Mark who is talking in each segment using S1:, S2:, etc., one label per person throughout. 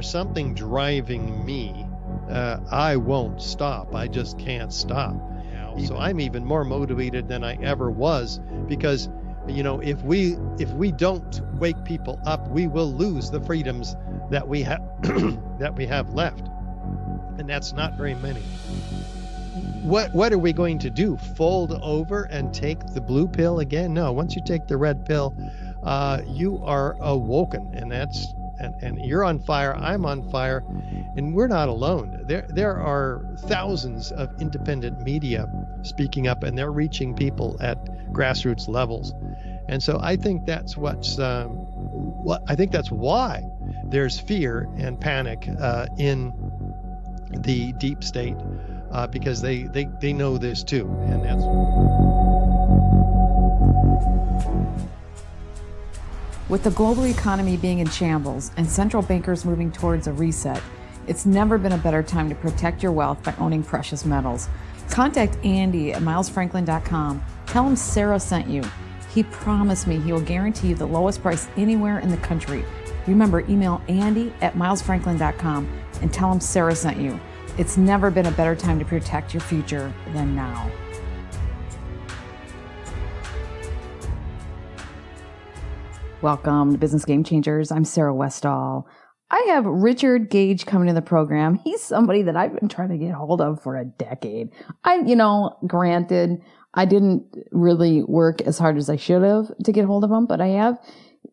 S1: there's something driving me, uh, I won't stop. I just can't stop. So I'm even more motivated than I ever was because you know if we if we don't wake people up we will lose the freedoms that we have that we have left. And that's not very many. What what are we going to do? Fold over and take the blue pill again? No once you take the red pill uh, you are awoken and that's and, and you're on fire i'm on fire and we're not alone there there are thousands of independent media speaking up and they're reaching people at grassroots levels and so I think that's what's um, what I think that's why there's fear and panic uh, in the deep state uh, because they, they they know this too, and that's.
S2: With the global economy being in shambles and central bankers moving towards a reset, it's never been a better time to protect your wealth by owning precious metals. Contact Andy at milesfranklin.com. Tell him Sarah sent you. He promised me he will guarantee you the lowest price anywhere in the country. Remember, email Andy at milesfranklin.com and tell him Sarah sent you. It's never been a better time to protect your future than now. Welcome to Business Game Changers. I'm Sarah Westall. I have Richard Gage coming to the program. He's somebody that I've been trying to get hold of for a decade. I, you know, granted, I didn't really work as hard as I should have to get hold of him, but I have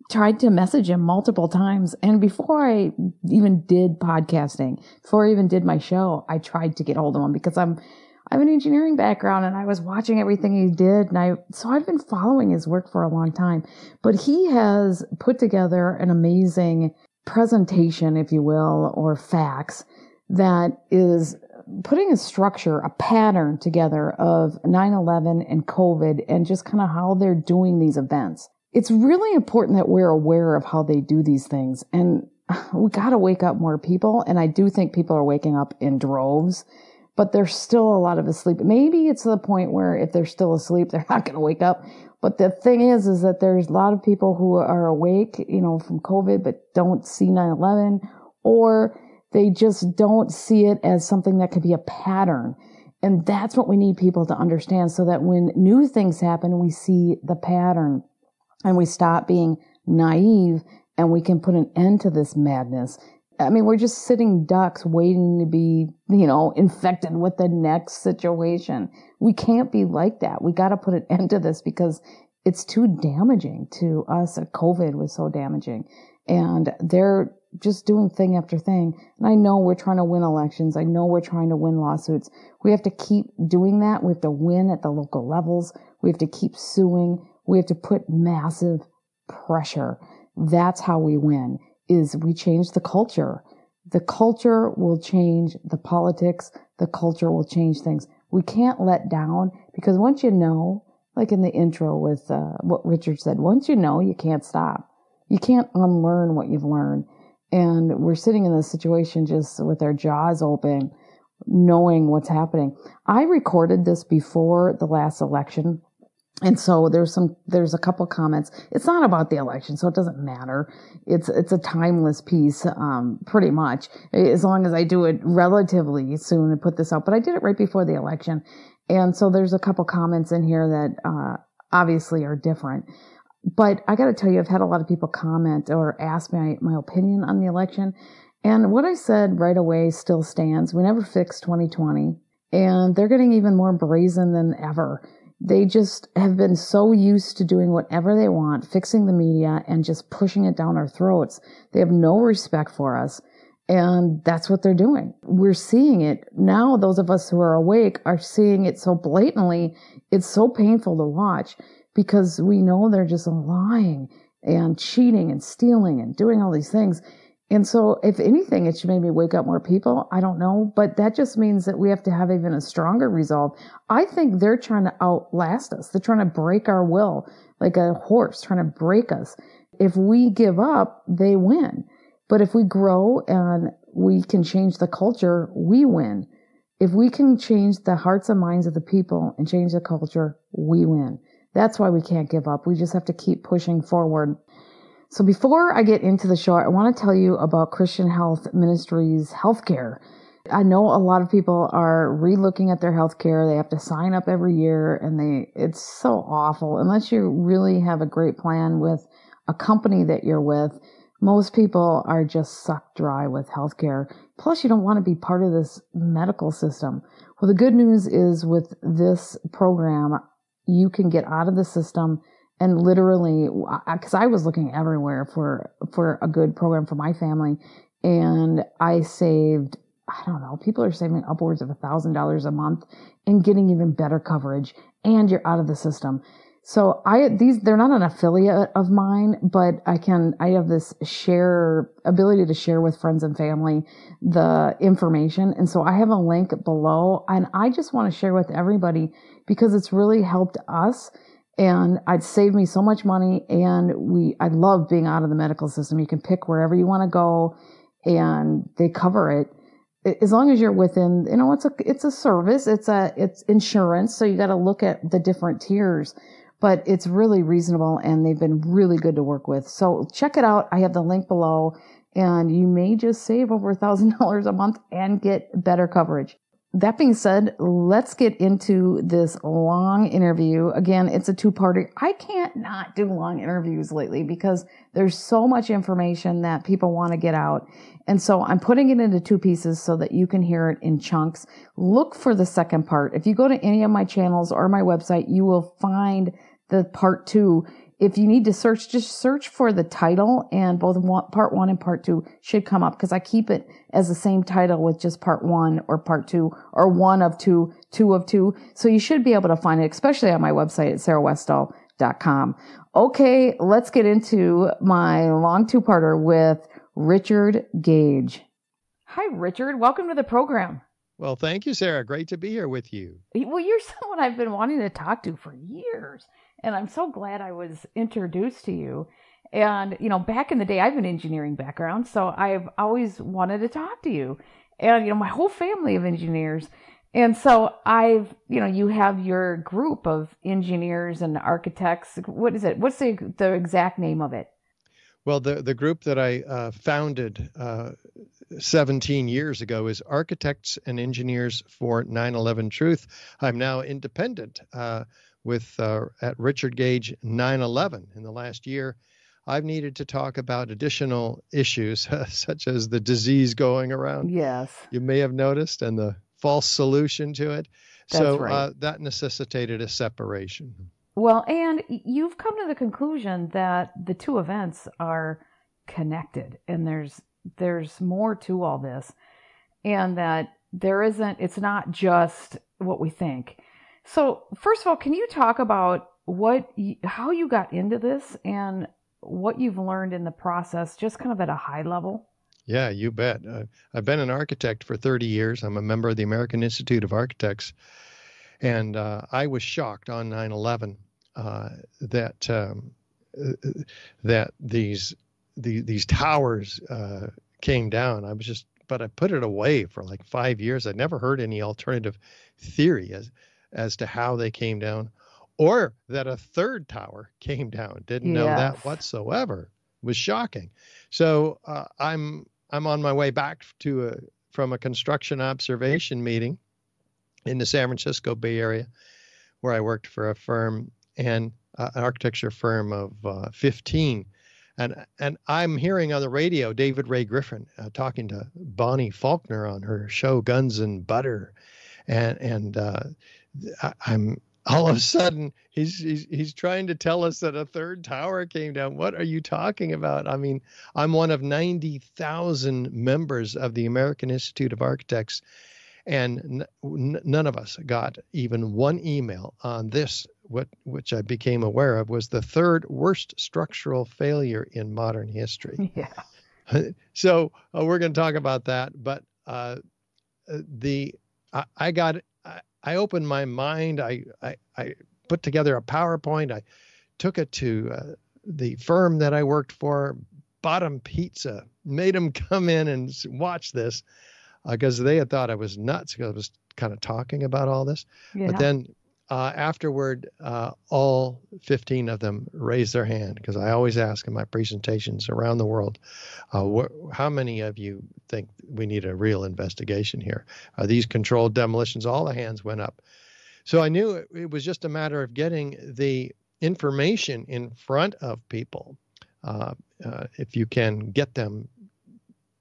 S2: tried to message him multiple times. And before I even did podcasting, before I even did my show, I tried to get hold of him because I'm, I have an engineering background and I was watching everything he did. And I, so I've been following his work for a long time, but he has put together an amazing presentation, if you will, or facts that is putting a structure, a pattern together of 9-11 and COVID and just kind of how they're doing these events. It's really important that we're aware of how they do these things. And we got to wake up more people. And I do think people are waking up in droves, but there's still a lot of asleep. Maybe it's the point where if they're still asleep, they're not going to wake up. But the thing is, is that there's a lot of people who are awake, you know, from COVID, but don't see 9-11 or they just don't see it as something that could be a pattern. And that's what we need people to understand so that when new things happen, we see the pattern and we stop being naive and we can put an end to this madness. I mean, we're just sitting ducks waiting to be, you know, infected with the next situation. We can't be like that. We got to put an end to this because it's too damaging to us. COVID was so damaging and they're just doing thing after thing. And I know we're trying to win elections. I know we're trying to win lawsuits. We have to keep doing that. We have to win at the local levels. We have to keep suing. We have to put massive pressure. That's how we win is we change the culture. The culture will change the politics. The culture will change things. We can't let down because once you know, like in the intro with uh, what Richard said, once you know, you can't stop. You can't unlearn what you've learned. And we're sitting in this situation just with our jaws open, knowing what's happening. I recorded this before the last election. And so there's some, there's a couple comments. It's not about the election, so it doesn't matter. It's, it's a timeless piece, um, pretty much, as long as I do it relatively soon and put this out. But I did it right before the election. And so there's a couple comments in here that, uh, obviously are different. But I got to tell you, I've had a lot of people comment or ask my, my opinion on the election. And what I said right away still stands. We never fixed 2020. And they're getting even more brazen than ever. They just have been so used to doing whatever they want, fixing the media and just pushing it down our throats. They have no respect for us. And that's what they're doing. We're seeing it now. Those of us who are awake are seeing it so blatantly. It's so painful to watch because we know they're just lying and cheating and stealing and doing all these things. And so, if anything, it should maybe wake up more people. I don't know, but that just means that we have to have even a stronger resolve. I think they're trying to outlast us. They're trying to break our will like a horse trying to break us. If we give up, they win. But if we grow and we can change the culture, we win. If we can change the hearts and minds of the people and change the culture, we win. That's why we can't give up. We just have to keep pushing forward. So before I get into the show, I want to tell you about Christian Health Ministries Healthcare. I know a lot of people are re-looking at their healthcare. They have to sign up every year and they it's so awful unless you really have a great plan with a company that you're with. Most people are just sucked dry with healthcare. Plus you don't want to be part of this medical system. Well, the good news is with this program, you can get out of the system and literally because I was looking everywhere for for a good program for my family and I saved I don't know, people are saving upwards of a thousand dollars a month and getting even better coverage and you're out of the system. So I, these, they're not an affiliate of mine, but I can, I have this share ability to share with friends and family the information. And so I have a link below and I just want to share with everybody because it's really helped us and I'd saved me so much money. And we, I love being out of the medical system. You can pick wherever you want to go and they cover it as long as you're within, you know, it's a, it's a service. It's a, it's insurance. So you got to look at the different tiers, but it's really reasonable and they've been really good to work with. So check it out. I have the link below and you may just save over a thousand dollars a month and get better coverage that being said, let's get into this long interview. Again, it's a two parter. I can't not do long interviews lately because there's so much information that people want to get out. And so I'm putting it into two pieces so that you can hear it in chunks. Look for the second part. If you go to any of my channels or my website, you will find the part two if you need to search, just search for the title and both part one and part two should come up because I keep it as the same title with just part one or part two or one of two, two of two. So you should be able to find it, especially on my website at sarahwestall.com. Okay, let's get into my long two-parter with Richard Gage. Hi, Richard. Welcome to the program.
S1: Well, thank you, Sarah. Great to be here with you.
S2: Well, you're someone I've been wanting to talk to for years. And I'm so glad I was introduced to you. And, you know, back in the day, I have an engineering background, so I've always wanted to talk to you. And, you know, my whole family of engineers. And so I've, you know, you have your group of engineers and architects. What is it? What's the, the exact name of it?
S1: Well, the, the group that I uh, founded uh, 17 years ago is Architects and Engineers for 9 11 Truth. I'm now independent. Uh, with uh, at Richard Gage 9/11 in the last year. I've needed to talk about additional issues such as the disease going around.
S2: Yes.
S1: You may have noticed, and the false solution to it.
S2: That's
S1: so
S2: right.
S1: uh, that necessitated a separation.
S2: Well, and you've come to the conclusion that the two events are connected, and there's there's more to all this, and that there isn't. It's not just what we think. So, first of all, can you talk about what how you got into this and what you've learned in the process just kind of at a high level?
S1: Yeah, you bet. Uh, I've been an architect for 30 years. I'm a member of the American Institute of Architects. And uh, I was shocked on 9 11 uh, that, um, uh, that these, the, these towers uh, came down. I was just, but I put it away for like five years. I never heard any alternative theory. As, as to how they came down or that a third tower came down. Didn't know
S2: Yes.
S1: that whatsoever. It Was shocking. So uh, I'm I'm on my way back to a, from a construction observation meeting in the San Francisco Bay Area, where I worked for a firm and uh, an architecture firm of uh, 15. And and I'm hearing on the radio David Ray Griffin uh, talking to Bonnie Faulkner on her show Guns and Butter, and and uh, I- I'm all of a sudden he's, he's he's trying to tell us that a third tower came down. What are you talking about? I mean, I'm one of 90,000 members of the American Institute of Architects, and n- none of us got even one email on this. What which I became aware of was the third worst structural failure in modern history
S2: Yeah.
S1: so uh, we're going to talk about that but uh, uh, the I, I got I, I opened my mind I, I I put together a PowerPoint I took it to uh, the firm that I worked for Bottom pizza made them come in and watch this because they had thought I was nuts because I was kind of talking about all this
S2: Yeah.
S1: but then uh, afterward, uh, all 15 of them raised their hand because I always ask in my presentations around the world, uh, wh- how many of you think we need a real investigation here? Are these controlled demolitions? All the hands went up. So I knew it, it was just a matter of getting the information in front of people. Uh, uh, if you can get them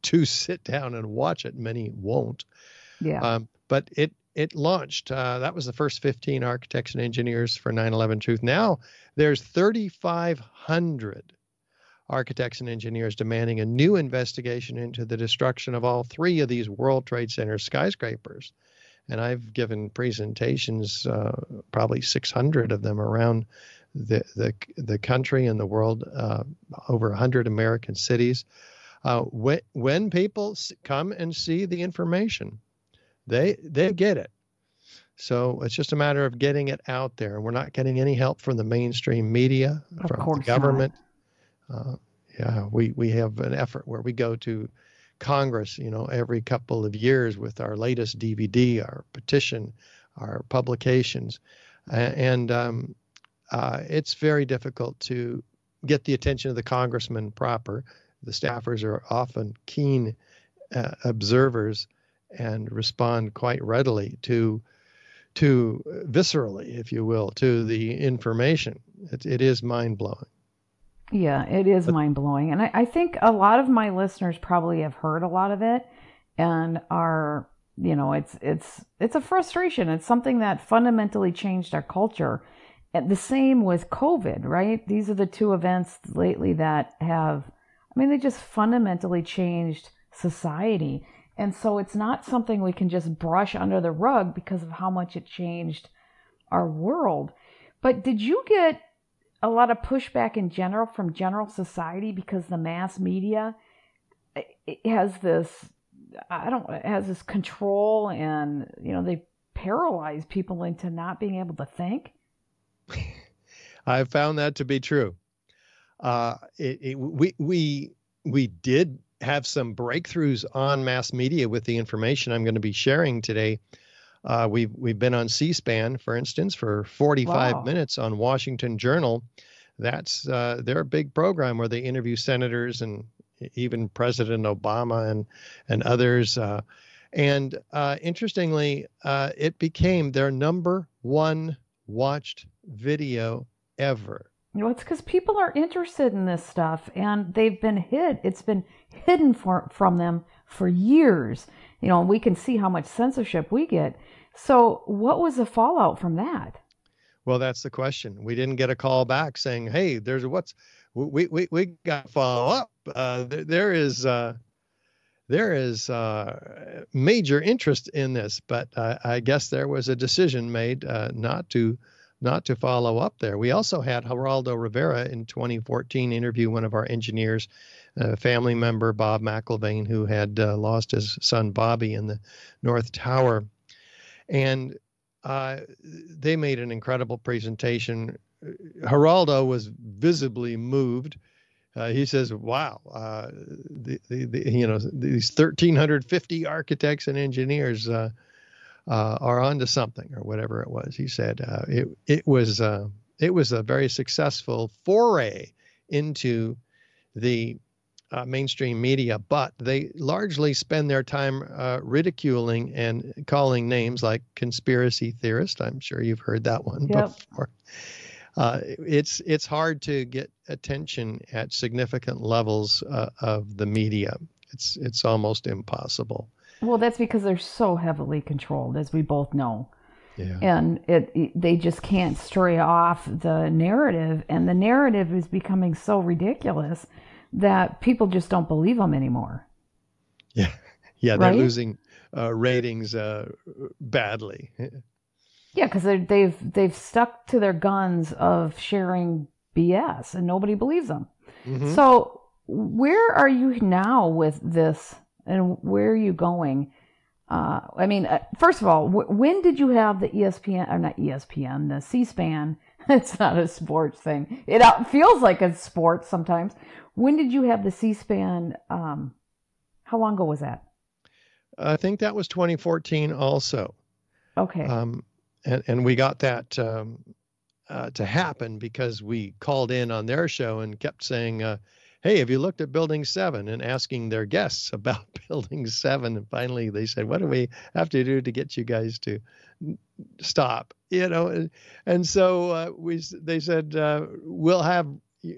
S1: to sit down and watch it, many won't.
S2: Yeah. Um,
S1: but it it launched. Uh, that was the first 15 architects and engineers for 9/11 Truth. Now there's 3,500 architects and engineers demanding a new investigation into the destruction of all three of these World Trade Center skyscrapers. And I've given presentations, uh, probably 600 of them around the the, the country and the world, uh, over 100 American cities. Uh, when when people come and see the information, they they get it. So it's just a matter of getting it out there. And we're not getting any help from the mainstream media,
S2: of
S1: from the government. Uh, yeah, we we have an effort where we go to Congress, you know, every couple of years with our latest DVD, our petition, our publications, and um, uh, it's very difficult to get the attention of the congressman proper. The staffers are often keen uh, observers and respond quite readily to to uh, viscerally, if you will, to the information. It, it is mind blowing.
S2: Yeah, it is mind blowing, and I, I think a lot of my listeners probably have heard a lot of it and are you know it's it's it's a frustration. It's something that fundamentally changed our culture. And the same with COVID, right? These are the two events lately that have, I mean, they just fundamentally changed society. And so it's not something we can just brush under the rug because of how much it changed our world. But did you get a lot of pushback in general from general society because the mass media has this I don't has this control and you know they paralyze people into not being able to think?
S1: I've found that to be true. Uh, it, it, we we we did have some breakthroughs on mass media with the information I'm going to be sharing today. Uh, we've we've been on C-SPAN, for instance, for 45 wow. minutes on Washington Journal. That's uh, their big program where they interview senators and even President Obama and and others. Uh, and uh, interestingly, uh, it became their number one watched video ever.
S2: Well, it's because people are interested in this stuff and they've been hid. It's been hidden for, from them for years. You know, we can see how much censorship we get. So, what was the fallout from that?
S1: Well, that's the question. We didn't get a call back saying, "Hey, there's what's we we we got follow up." Uh, there, there is uh, there is uh, major interest in this, but uh, I guess there was a decision made uh, not to not to follow up there. We also had Geraldo Rivera in 2014 interview one of our engineers, a family member, Bob McIlvaine, who had uh, lost his son Bobby in the North Tower. And uh, they made an incredible presentation. Geraldo was visibly moved. Uh, he says, "Wow, uh, the, the, the, you know these 1,350 architects and engineers uh, are onto something or whatever it was. He said uh, it it was uh, it was a very successful foray into the uh, mainstream media, but they largely spend their time uh, ridiculing and calling names like conspiracy theorist. I'm sure you've heard that one yep. before. Uh, it's it's hard to get attention at significant levels of the media. It's it's almost impossible.
S2: Well, that's because they're so heavily controlled, as we both know.
S1: Yeah.
S2: And it, it, they just can't stray off the narrative, and the narrative is becoming so ridiculous that people just don't believe them anymore.
S1: Yeah, yeah, they're right? losing uh, ratings uh, badly.
S2: yeah, because they've they've stuck to their guns of sharing BS, and nobody believes them. Mm-hmm. So, where are you now with this and where are you going? Uh, I mean, uh, first of all, when did you have the ESPN or not ESPN, the C-SPAN? It's not a sports thing. It feels like a sport sometimes. When did you have the C-SPAN? Um, how long ago was that?
S1: I think that was 2014 also.
S2: Okay.
S1: Um, and, and we got that um, uh, to happen because we called in on their show and kept saying, uh, "Hey, have you looked at Building 7?" and asking their guests about Building 7. And finally, they said, "What do we have to do to get you guys to stop?" You know, and, and so uh, we they said uh, we'll have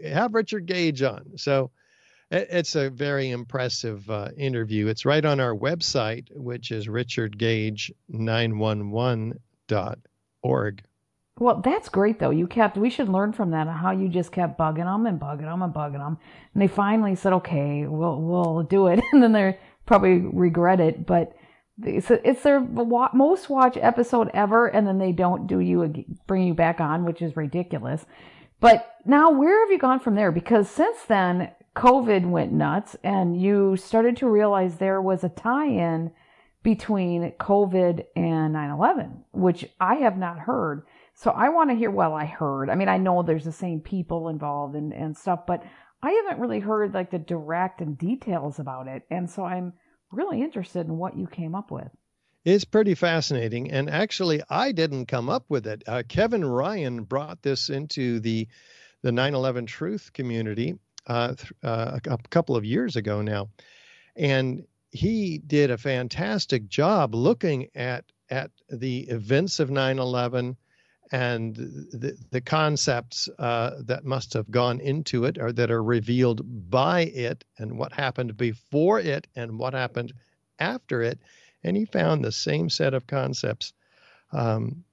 S1: have Richard Gage on. So it's a very impressive uh, interview. It's right on our website, which is richardgage911.org.
S2: Well, that's great though. You kept. We should learn from that how you just kept bugging them and bugging them and bugging them, and they finally said, "Okay, we'll we'll do it." And then they probably regret it, but it's, it's their most watched episode ever, and then they don't do you bring you back on, which is ridiculous. But now, where have you gone from there? Because since then, COVID went nuts, and you started to realize there was a tie-in between COVID and 9/11, which I have not heard. So I want to hear, well, I heard. I mean, I know there's the same people involved and, and stuff, but I haven't really heard like the direct and details about it. And so I'm really interested in what you came up with.
S1: It's pretty fascinating. And actually, I didn't come up with it. Uh, Kevin Ryan brought this into the, the 9 11 truth community uh, th- uh, a couple of years ago now. And he did a fantastic job looking at, at the events of 9 11 and the, the concepts uh, that must have gone into it or that are revealed by it and what happened before it and what happened after it. And he found the same set of concepts. Um,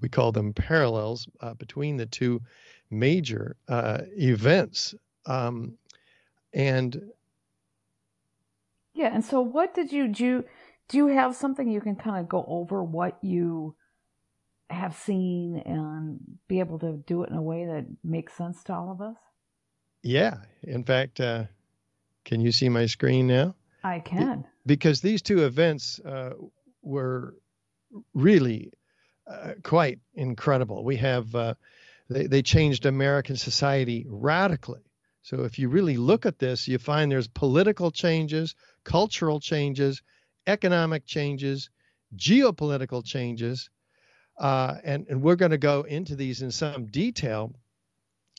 S1: we call them parallels uh, between the two major uh, events. Um, and
S2: yeah, and so what did you do? Do you have something you can kind of go over what you have seen and be able to do it in a way that makes sense to all of us?
S1: Yeah. In fact, uh, can you see my screen now?
S2: I can.
S1: Because these two events uh, were really uh, quite incredible. We have, uh, they, they changed American society radically. So if you really look at this, you find there's political changes, cultural changes, economic changes, geopolitical changes, uh, and, and we're going to go into these in some detail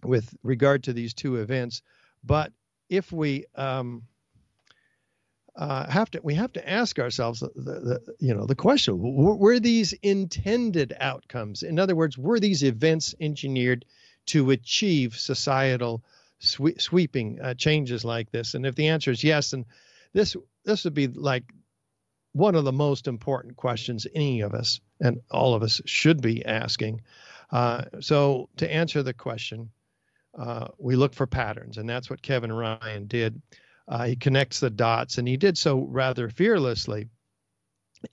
S1: with regard to these two events. But if we um, uh, have to, we have to ask ourselves the, the, you know the question: Were these intended outcomes? In other words, were these events engineered to achieve societal swe- sweeping uh, changes like this? And if the answer is yes, then this this would be like one of the most important questions any of us and all of us should be asking. Uh, so, to answer the question, uh, we look for patterns, and that's what Kevin Ryan did. Uh, he connects the dots, and he did so rather fearlessly.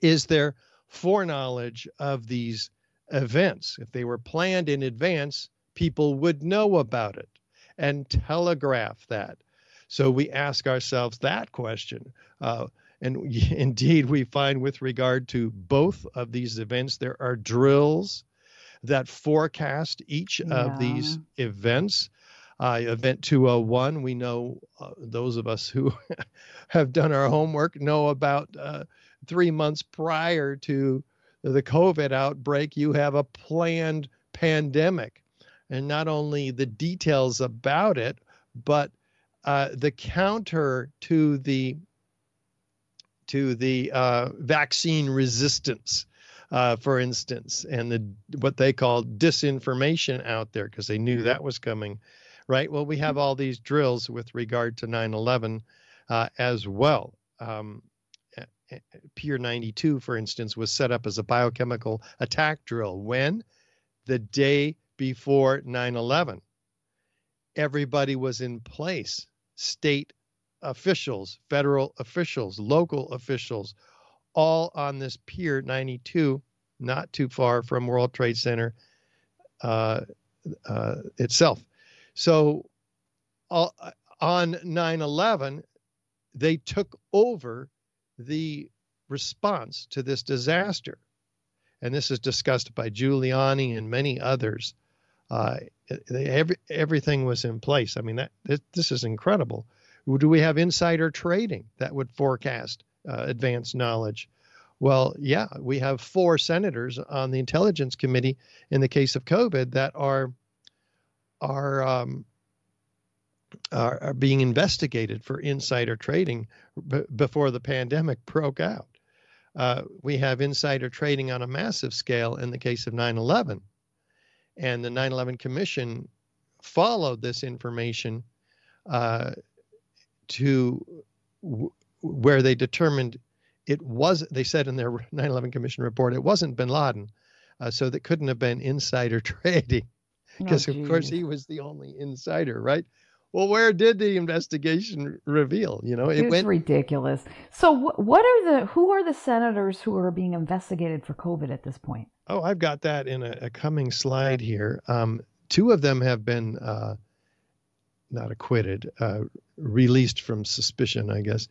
S1: Is there foreknowledge of these events? If they were planned in advance, people would know about it and telegraph that. So we ask ourselves that question. And indeed, we find with regard to both of these events, there are drills that forecast each yeah. of these events. Uh, event 201, we know uh, those of us who have done our homework know about uh, three months prior to the COVID outbreak, you have a planned pandemic. And not only the details about it, but uh, the counter to the to the uh, vaccine resistance, uh, for instance, and the what they call disinformation out there because they knew that was coming, right? Well, we have all these drills with regard to 9/11 uh, as well. Um, Pier 92, for instance, was set up as a biochemical attack drill. When? The day before 9 11. Everybody was in place, state officials, federal officials, local officials, all on this Pier 92, not too far from World Trade Center uh, uh, itself. So uh, on 9 11, they took over the response to this disaster. And this is discussed by Giuliani and many others. Uh, every, everything was in place. I mean, that this, this is incredible. Do we have insider trading that would forecast uh, advanced knowledge? Well, yeah, we have four senators on the Intelligence Committee in the case of COVID that are are um, are, are, being investigated for insider trading b- before the pandemic broke out. Uh, we have insider trading on a massive scale in the case of 9/11, and the 9/11 Commission followed this information uh, to w- where they determined it was. They said in their 9/11 Commission report it wasn't Bin Laden, uh, so that couldn't have been insider trading because oh, of course he was the only insider, right? Well, where did the investigation reveal? You know,
S2: it it's went ridiculous. So, what are the who are the senators who are being investigated for COVID at this point?
S1: Oh, I've got that in a, a coming slide here. Um, two of them have been uh, not acquitted, uh, released from suspicion, I guess.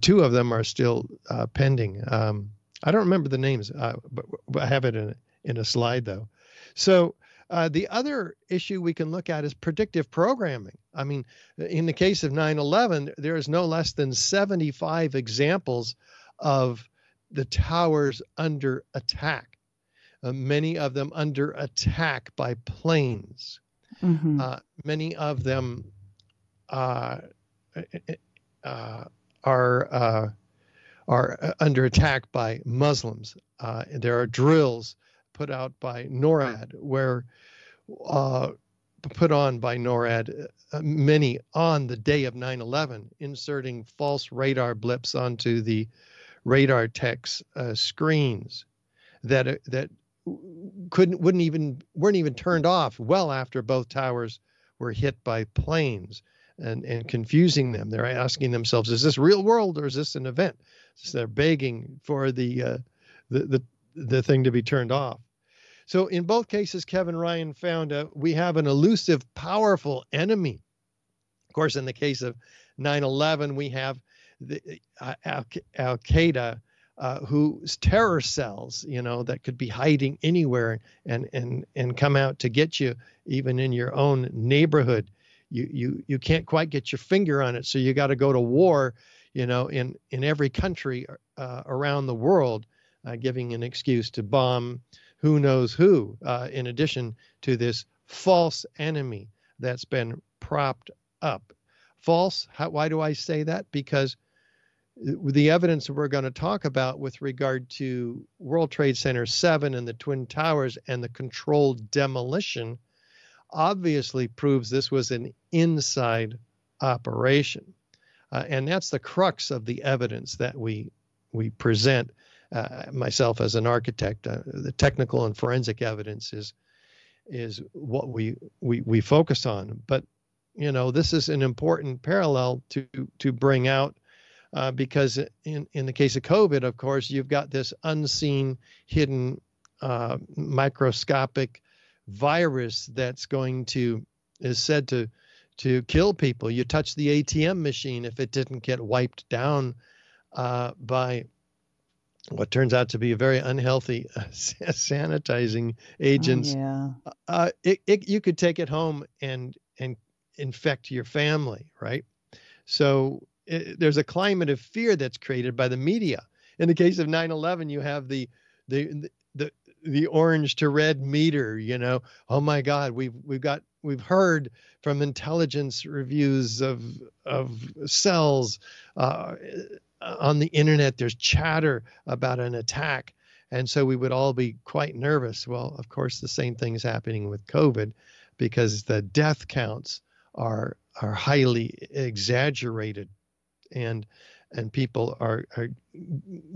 S1: Two of them are still uh, pending. Um, I don't remember the names, uh, but, but, I have it in in a slide though. So uh, the other issue we can look at is predictive programming. I mean, in the case of 9 11, there is no less than 75 examples of the towers under attack, uh, many of them under attack by planes. Mm-hmm. Uh, many of them uh, uh, are are under attack by Muslims. there are drills put out by NORAD, where uh, put on by NORAD, uh, many on the day of 9/11, inserting false radar blips onto the radar techs uh, screens that uh, that couldn't wouldn't even weren't even turned off well after both towers were hit by planes and and confusing them. They're asking themselves, is this real world or is this an event? So they're begging for the uh, the the the thing to be turned off. So in both cases, Kevin Ryan found uh, we have an elusive, powerful enemy. Of course, in the case of 9/11, we have the uh, Al Qaeda, uh, whose terror cells, you know, that could be hiding anywhere and and and come out to get you, even in your own neighborhood. You you you can't quite get your finger on it, so you got to go to war, you know, in in every country uh, around the world, uh, giving an excuse to bomb who knows who, uh, in addition to this false enemy that's been propped up. False, how, why do I say that? Because the evidence we're going to talk about with regard to World Trade Center 7 and the Twin Towers and the controlled demolition obviously proves this was an inside operation. Uh, and that's the crux of the evidence that we we present uh, myself as an architect, uh, the technical and forensic evidence is is what we we we focus on. But you know, this is an important parallel to to bring out uh, because in in the case of COVID, of course, you've got this unseen, hidden, uh, microscopic virus that's going to is said to to kill people. You touch the ATM machine if it didn't get wiped down uh, by what turns out to be a very unhealthy uh, sanitizing agents.
S2: Oh, yeah.
S1: Uh, it, it, you could take it home and and infect your family, right? So it, there's a climate of fear that's created by the media. In the case of 9/11, you have the the the the orange to red meter. You know, oh my God, we've we've got we've heard from intelligence reviews of of cells. Uh, on the internet there's chatter about an attack and so we would all be quite nervous well of course the same thing is happening with covid because the death counts are are highly exaggerated and and people are, are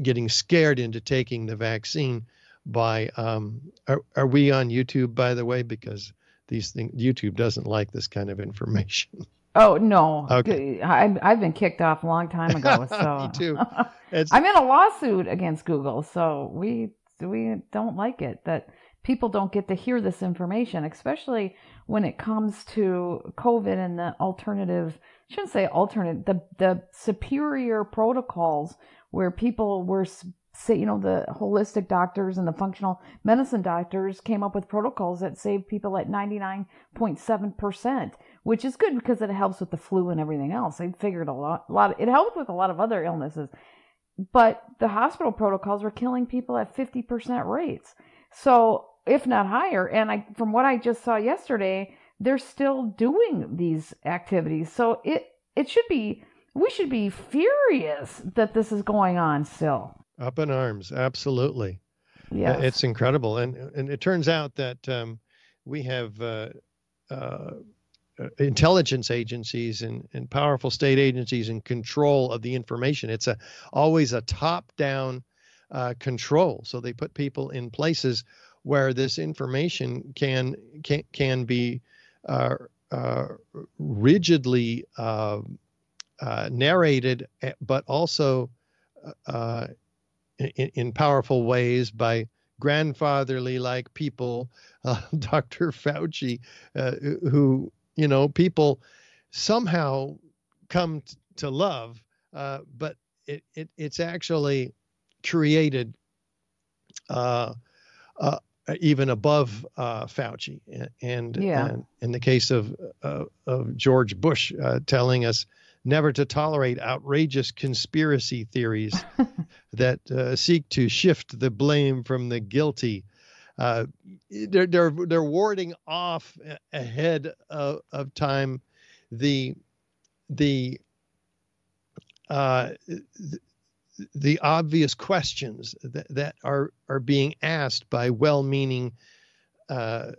S1: getting scared into taking the vaccine by um, are, are we on youtube by the way because these things youtube doesn't like this kind of information
S2: Oh no! Okay. I, I've been kicked off a long time ago. So
S1: Me too.
S2: I'm in a lawsuit against Google, so we we don't like it that people don't get to hear this information, especially when it comes to COVID and the alternative. I shouldn't say alternate. The the superior protocols where people were say, you know, the holistic doctors and the functional medicine doctors came up with protocols that saved people at 99.7%, which is good because it helps with the flu and everything else. They figured a lot, a lot, it helped with a lot of other illnesses. but the hospital protocols were killing people at 50% rates. So, if not higher, and I from what I just saw yesterday, they're still doing these activities. So it it should be we should be furious that this is going on still.
S1: Up in arms, absolutely.
S2: Yeah,
S1: it's incredible, and and it turns out that um, we have uh, uh, intelligence agencies and, and powerful state agencies in control of the information. It's a always a top down uh, control. So they put people in places where this information can can can be uh, uh, rigidly uh, uh, narrated, eh, but also uh, in, in, powerful ways by grandfatherly like people, Dr. Fauci, who you know people somehow come t- to love, but it, it it's actually created uh, uh, even above uh, Fauci. And,
S2: yeah.
S1: and, in the case of uh, of George Bush uh, telling us never to tolerate outrageous conspiracy theories that uh, seek to shift the blame from the guilty. they're, they're they're warding off ahead of, of time the the uh, the obvious questions that, that are are being asked by well-meaning uh,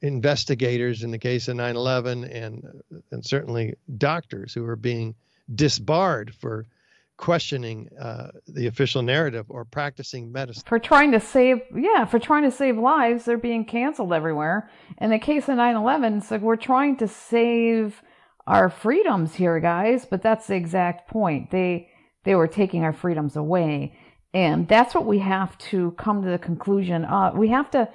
S1: investigators in the case of 9/11 and and certainly doctors who are being disbarred for questioning uh, the official narrative or practicing medicine.
S2: For trying to save yeah for trying to save lives they're being canceled everywhere. In the case of 9-11 it's like we're trying to save our freedoms here guys but that's the exact point. They they were taking our freedoms away. And that's what we have to come to the conclusion of. We have to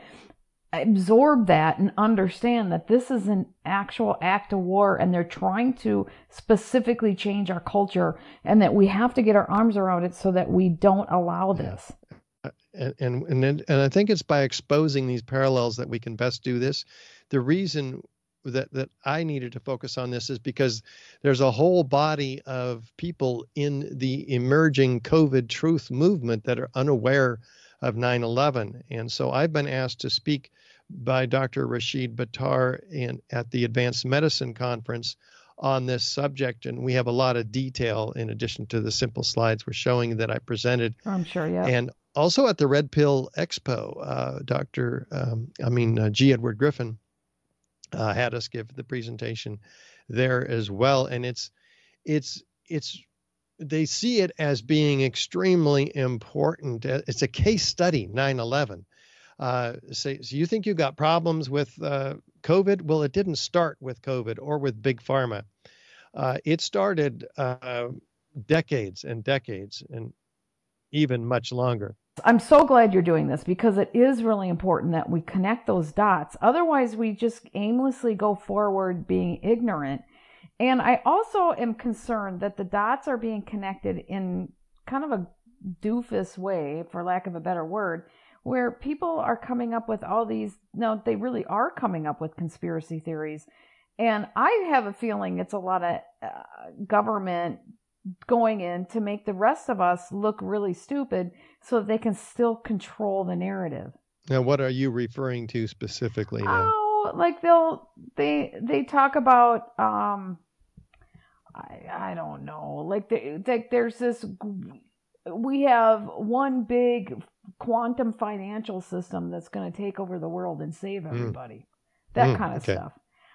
S2: absorb that and understand that this is an actual act of war and they're trying to specifically change our culture and that we have to get our arms around it so that we don't allow this.
S1: And and and, and I think it's by exposing these parallels that we can best do this. The reason that that I needed to focus on this is because there's a whole body of people in the emerging COVID truth movement that are unaware of 9/11, and so I've been asked to speak by Dr. Rashid Buttar in, at the Advanced Medicine Conference on this subject, and we have a lot of detail in addition to the simple slides we're showing that I presented.
S2: I'm sure, yeah.
S1: And also at the Red Pill Expo, uh, Dr. Um, I mean uh, G. Edward Griffin uh, had us give the presentation there as well, and it's it's it's they see it as being extremely important. Uh, it's a case study, 9/11. Uh, so, so you think you got problems with uh, COVID? Well, it didn't start with COVID or with big pharma. Uh, it started uh, decades and decades, and even much longer
S2: I'm so glad you're doing this because it is really important that we connect those dots. Otherwise, we just aimlessly go forward being ignorant. And I also am concerned that the dots are being connected in kind of a doofus way, for lack of a better word, where people are coming up with all these, no, they really are coming up with conspiracy theories. And I have a feeling it's a lot of uh, government going in to make the rest of us look really stupid so that they can still control the narrative.
S1: Now, what are you referring to specifically now?
S2: Oh, like they'll they they talk about um I I don't know. Like they, like there's this we have one big quantum financial system that's going to take over the world and save hmm. everybody. Mm. That mm, kind of okay. stuff.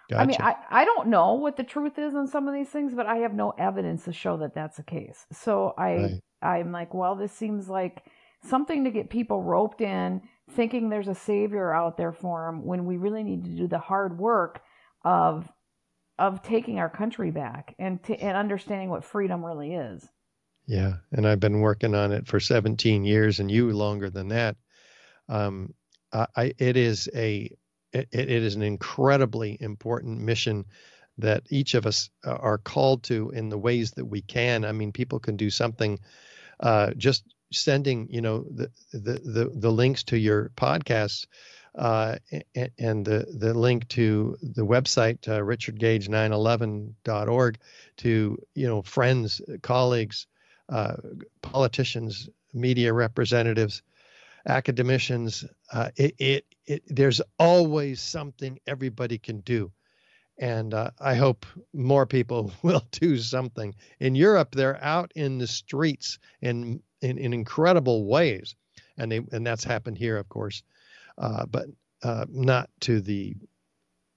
S2: Gotcha. I mean, I, I don't know what the truth is on some of these things, but I have no evidence to show that that's the case. So I right. I'm like, well, this seems like something to get people roped in, thinking there's a savior out there for them when we really need to do the hard work of of taking our country back and to, and understanding what freedom really is.
S1: Yeah, and I've been working on it for 17 years, and you longer than that. Um, I, it is a it, it is an incredibly important mission that each of us uh, are called to in the ways that we can. I mean, people can do something uh, just sending, you know, the, the, the, the links to your podcasts uh, and, the, the link to the website, uh, richardgage911.org to, you know, friends, colleagues, uh, politicians, media representatives, academicians. Uh, it, it, it, there's always something everybody can do. And uh, I hope more people will do something. In Europe, they're out in the streets in, in, in incredible ways. And, they, and that's happened here, of course, uh, but uh, not to the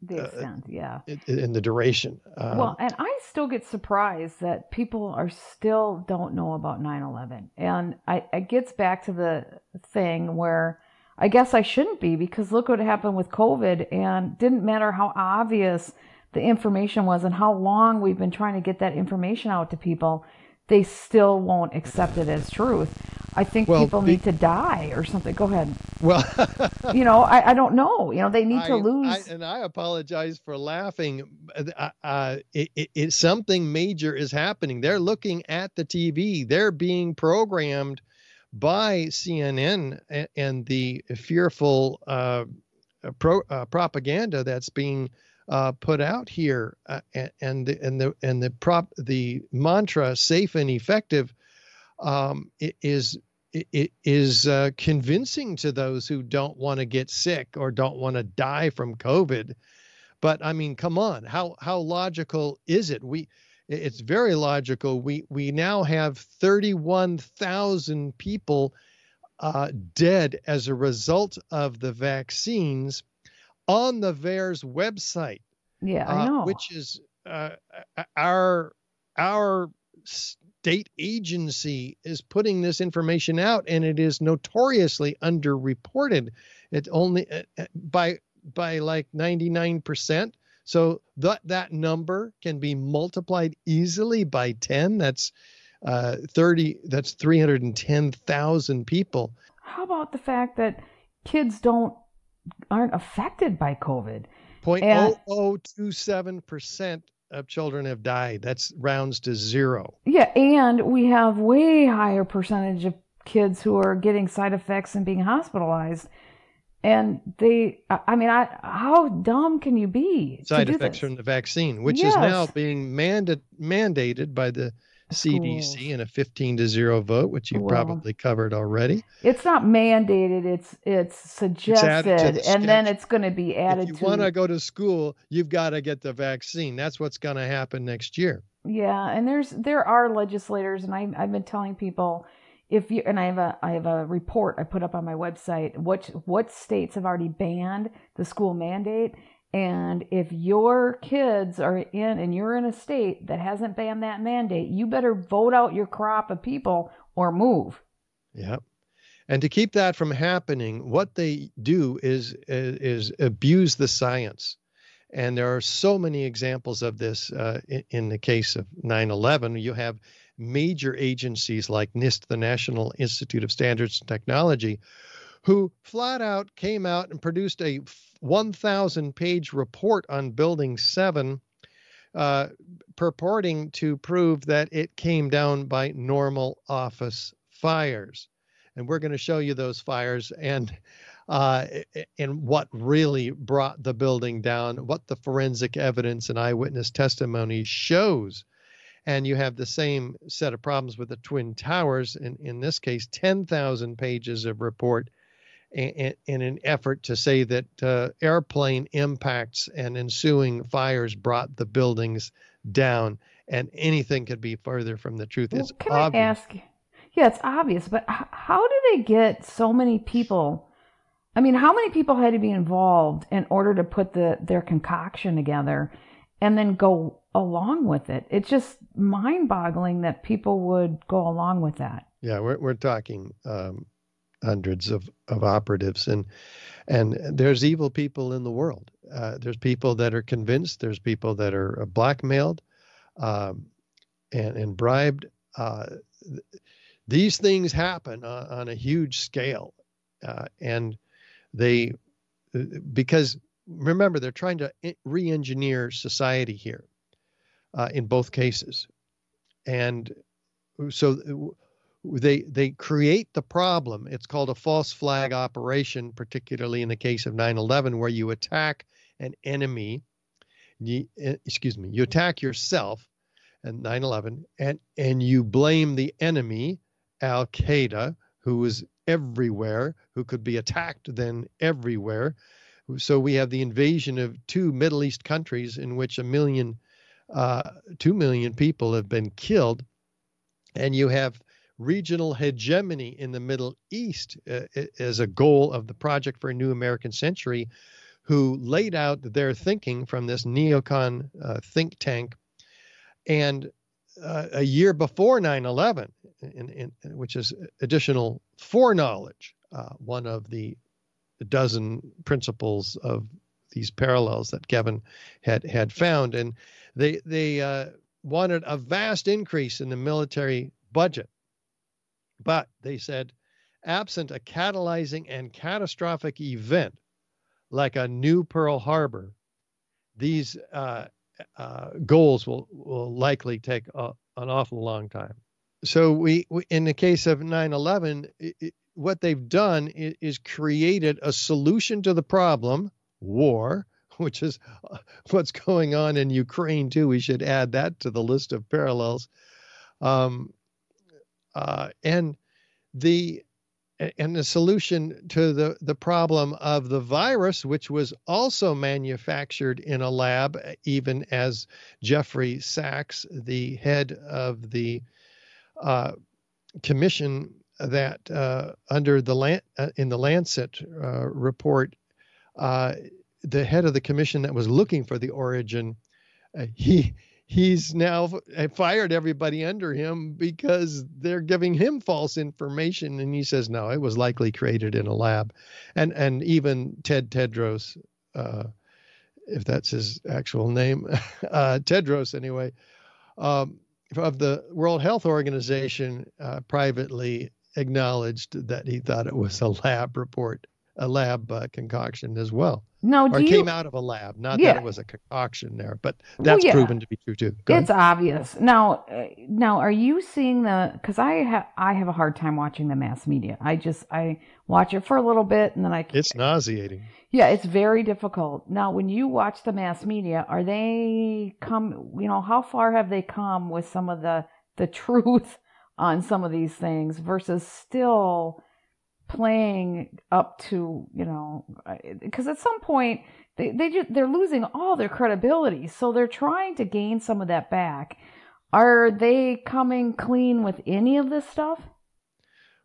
S2: the uh, extent, yeah.
S1: In, in, the duration.
S2: Uh, well, and I still get surprised that people are still don't know about 9/11, and I it gets back to the thing where I guess I shouldn't be because look what happened with COVID, and didn't matter how obvious the information was and how long we've been trying to get that information out to people, they still won't accept it as truth. I think well, people need to die or something. Go ahead.
S1: Well,
S2: you know, I, I don't know. You know, they need I, to lose.
S1: I, and I apologize for laughing. Uh, uh, it, it, it, something major is happening. They're looking at the TV. They're being programmed by CNN and, and the fearful uh, pro, uh, propaganda that's being uh, put out here, uh, and, and the and the and the prop the mantra "safe and effective." Um, is it is uh, convincing to those who don't want to get sick or don't want to die from COVID. But I mean, come on, how how logical is it? We it's very logical. We we now have 31,000 people uh, dead as a result of the vaccines on the VAERS website.
S2: Yeah, I uh, know.
S1: which is uh, our our state agency is putting this information out and it is notoriously underreported. It only uh, uh by by like 99% so that that number can be multiplied easily by 10 that's uh, 30 that's 310,000 people.
S2: How about the fact that kids don't aren't affected by covid?
S1: 0.0027% of children have died. That's rounds to zero.
S2: Yeah, and we have way higher percentage of kids who are getting side effects and being hospitalized. And they, I mean, I, how dumb can you be?
S1: Side effects from the vaccine, which yes. is now being mandated mandated by the CDC in a 15 to 0 vote, which you've well, probably covered already.
S2: It's not mandated, it's it's suggested it's and then it's going to be added
S1: if you
S2: to
S1: want to go to school, you've got to get the vaccine. That's what's going to happen next year.
S2: Yeah, and there's there are legislators and I I've been telling people if you and I have a I have a report I put up on my website what what states have already banned the school mandate and if your kids are in and you're in a state that hasn't banned that mandate, you better vote out your crop of people or move.
S1: Yeah. And to keep that from happening, what they do is is, abuse the science. And there are so many examples of this uh, in, in, the case of 9 11. You have major agencies like NIST, the National Institute of Standards and Technology, who flat out came out and produced a 1,000 page report on Building 7, uh, purporting to prove that it came down by normal office fires. And we're going to show you those fires and uh, and what really brought the building down, what the forensic evidence and eyewitness testimony shows. And you have the same set of problems with the Twin Towers. In, in this case, 10,000 pages of report in, in an effort to say that uh, airplane impacts and ensuing fires brought the buildings down, and anything could be further from the truth. Well, it's
S2: can
S1: obvious.
S2: I ask? Yeah, it's obvious, but how do they get so many people? I mean, how many people had to be involved in order to put the their concoction together and then go along with it? It's just mind-boggling that people would go along with that.
S1: Yeah, we're we're talking um, hundreds of, of operatives and and there's evil people in the world. Uh, there's people that are convinced there's people that are uh, blackmailed um, and, and bribed. Uh, these things happen on, on a huge scale uh, and they because remember they're trying to re-engineer society here uh, in both cases. And so they they create the problem. It's called a false flag operation particularly in the case of 9/11 where you attack an enemy. You, eh, excuse me you attack yourself and 9/11, and and you blame the enemy, Al Qaeda, who was everywhere, who could be attacked then everywhere. So we have the invasion of two Middle East countries in which a million, uh, two million people have been killed, and you have regional hegemony in the Middle East uh, as a goal of the Project for a New American Century, who laid out their thinking from this neocon uh, think tank. And uh, a year before 9 11, which is additional foreknowledge, uh, one of the dozen principles of these parallels that Kevin had, had found. And they, they uh, wanted a vast increase in the military budget but they said, absent a catalyzing and catastrophic event like a new Pearl Harbor, these uh, uh, goals will, will likely take a, an awful long time. So we, we in the case of 9/11, what they've done is, is, created a solution to the problem, war, which is uh, what's going on in Ukraine too. We should add that to the list of parallels. Um, uh, and the and the solution to the, the problem of the virus, which was also manufactured in a lab, even as Jeffrey Sachs, the head of the uh, commission that uh, under the uh, in the Lancet uh, report, uh, the head of the commission that was looking for the origin, uh, he he's now fired everybody under him because they're giving him false information. And he says no it was likely created in a lab. And and even ted tedros uh, if that's his actual name uh, tedros anyway um, of the world health organization uh, privately acknowledged that he thought it was a lab report a lab uh, concoction as well.
S2: No,
S1: or
S2: it
S1: came out of a lab. Not
S2: yeah.
S1: that it was a concoction there, but that's well, yeah. proven to be true too.
S2: Go it's ahead. obvious. Now, uh, now, are you seeing the? Because I have I have a hard time watching the mass media. I just I watch it for a little bit and then I.
S1: It's nauseating.
S2: Yeah, it's very difficult. Now, when you watch the mass media, are they come? You know, how far have they come with some of the the truth on some of these things versus still playing up to you know because at some point they, they just they're losing all their credibility so they're trying to gain some of that back. Are they coming clean with any of this stuff?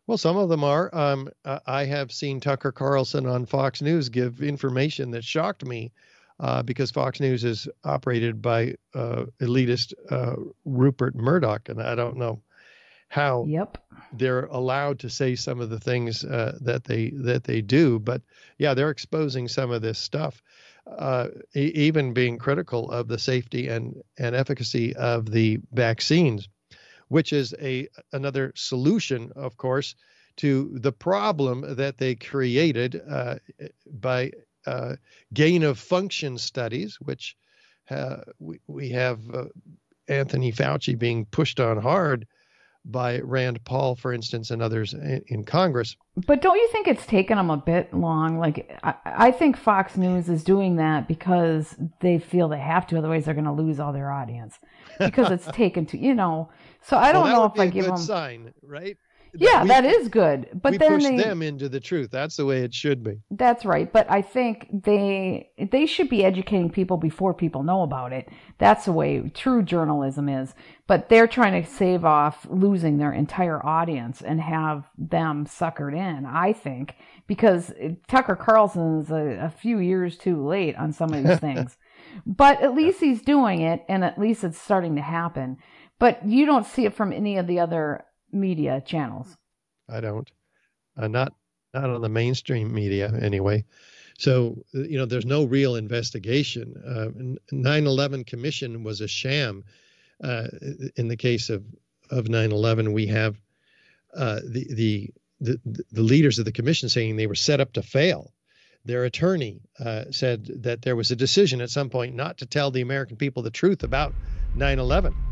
S1: Well some of them are. Um, i have seen tucker carlson on fox news give information that shocked me uh, because Fox News is operated by uh, elitist uh, Rupert Murdoch, and I don't know how
S2: yep.
S1: they're allowed to say some of the things uh, that they that they do. But yeah, they're exposing some of this stuff, uh, e- even being critical of the safety and and efficacy of the vaccines, which is a another solution, of course, to the problem that they created uh, by uh, gain of function studies, which uh, we we have. Uh, Anthony Fauci being pushed on hard by Rand Paul, for instance, and others in, Congress.
S2: But don't you think it's taken them a bit long? Like, I, I, think Fox News is doing that because they feel they have to, otherwise they're going to lose all their audience. Because it's taken to, you know. So I don't
S1: well,
S2: know if I give
S1: them.
S2: sign,
S1: right?
S2: Yeah, we, that is good. But
S1: we
S2: then
S1: push
S2: they,
S1: them into the truth. That's the way it should be.
S2: That's right. But I think they they should be educating people before people know about it. That's the way true journalism is. But they're trying to save off losing their entire audience and have them suckered in. I think because Tucker Carlson's a, a few years too late on some of these things. but at least he's doing it, and at least it's starting to happen. But you don't see it from any of the other media channels.
S1: I don't. Uh, not not on the mainstream media anyway. So you know, there's no real investigation. Uh, 9/11 Commission was a sham. Uh, in the case of of 9/11, we have uh, the, the the the leaders of the commission saying they were set up to fail. Their attorney uh, said that there was a decision at some point not to tell the American people the truth about 9/11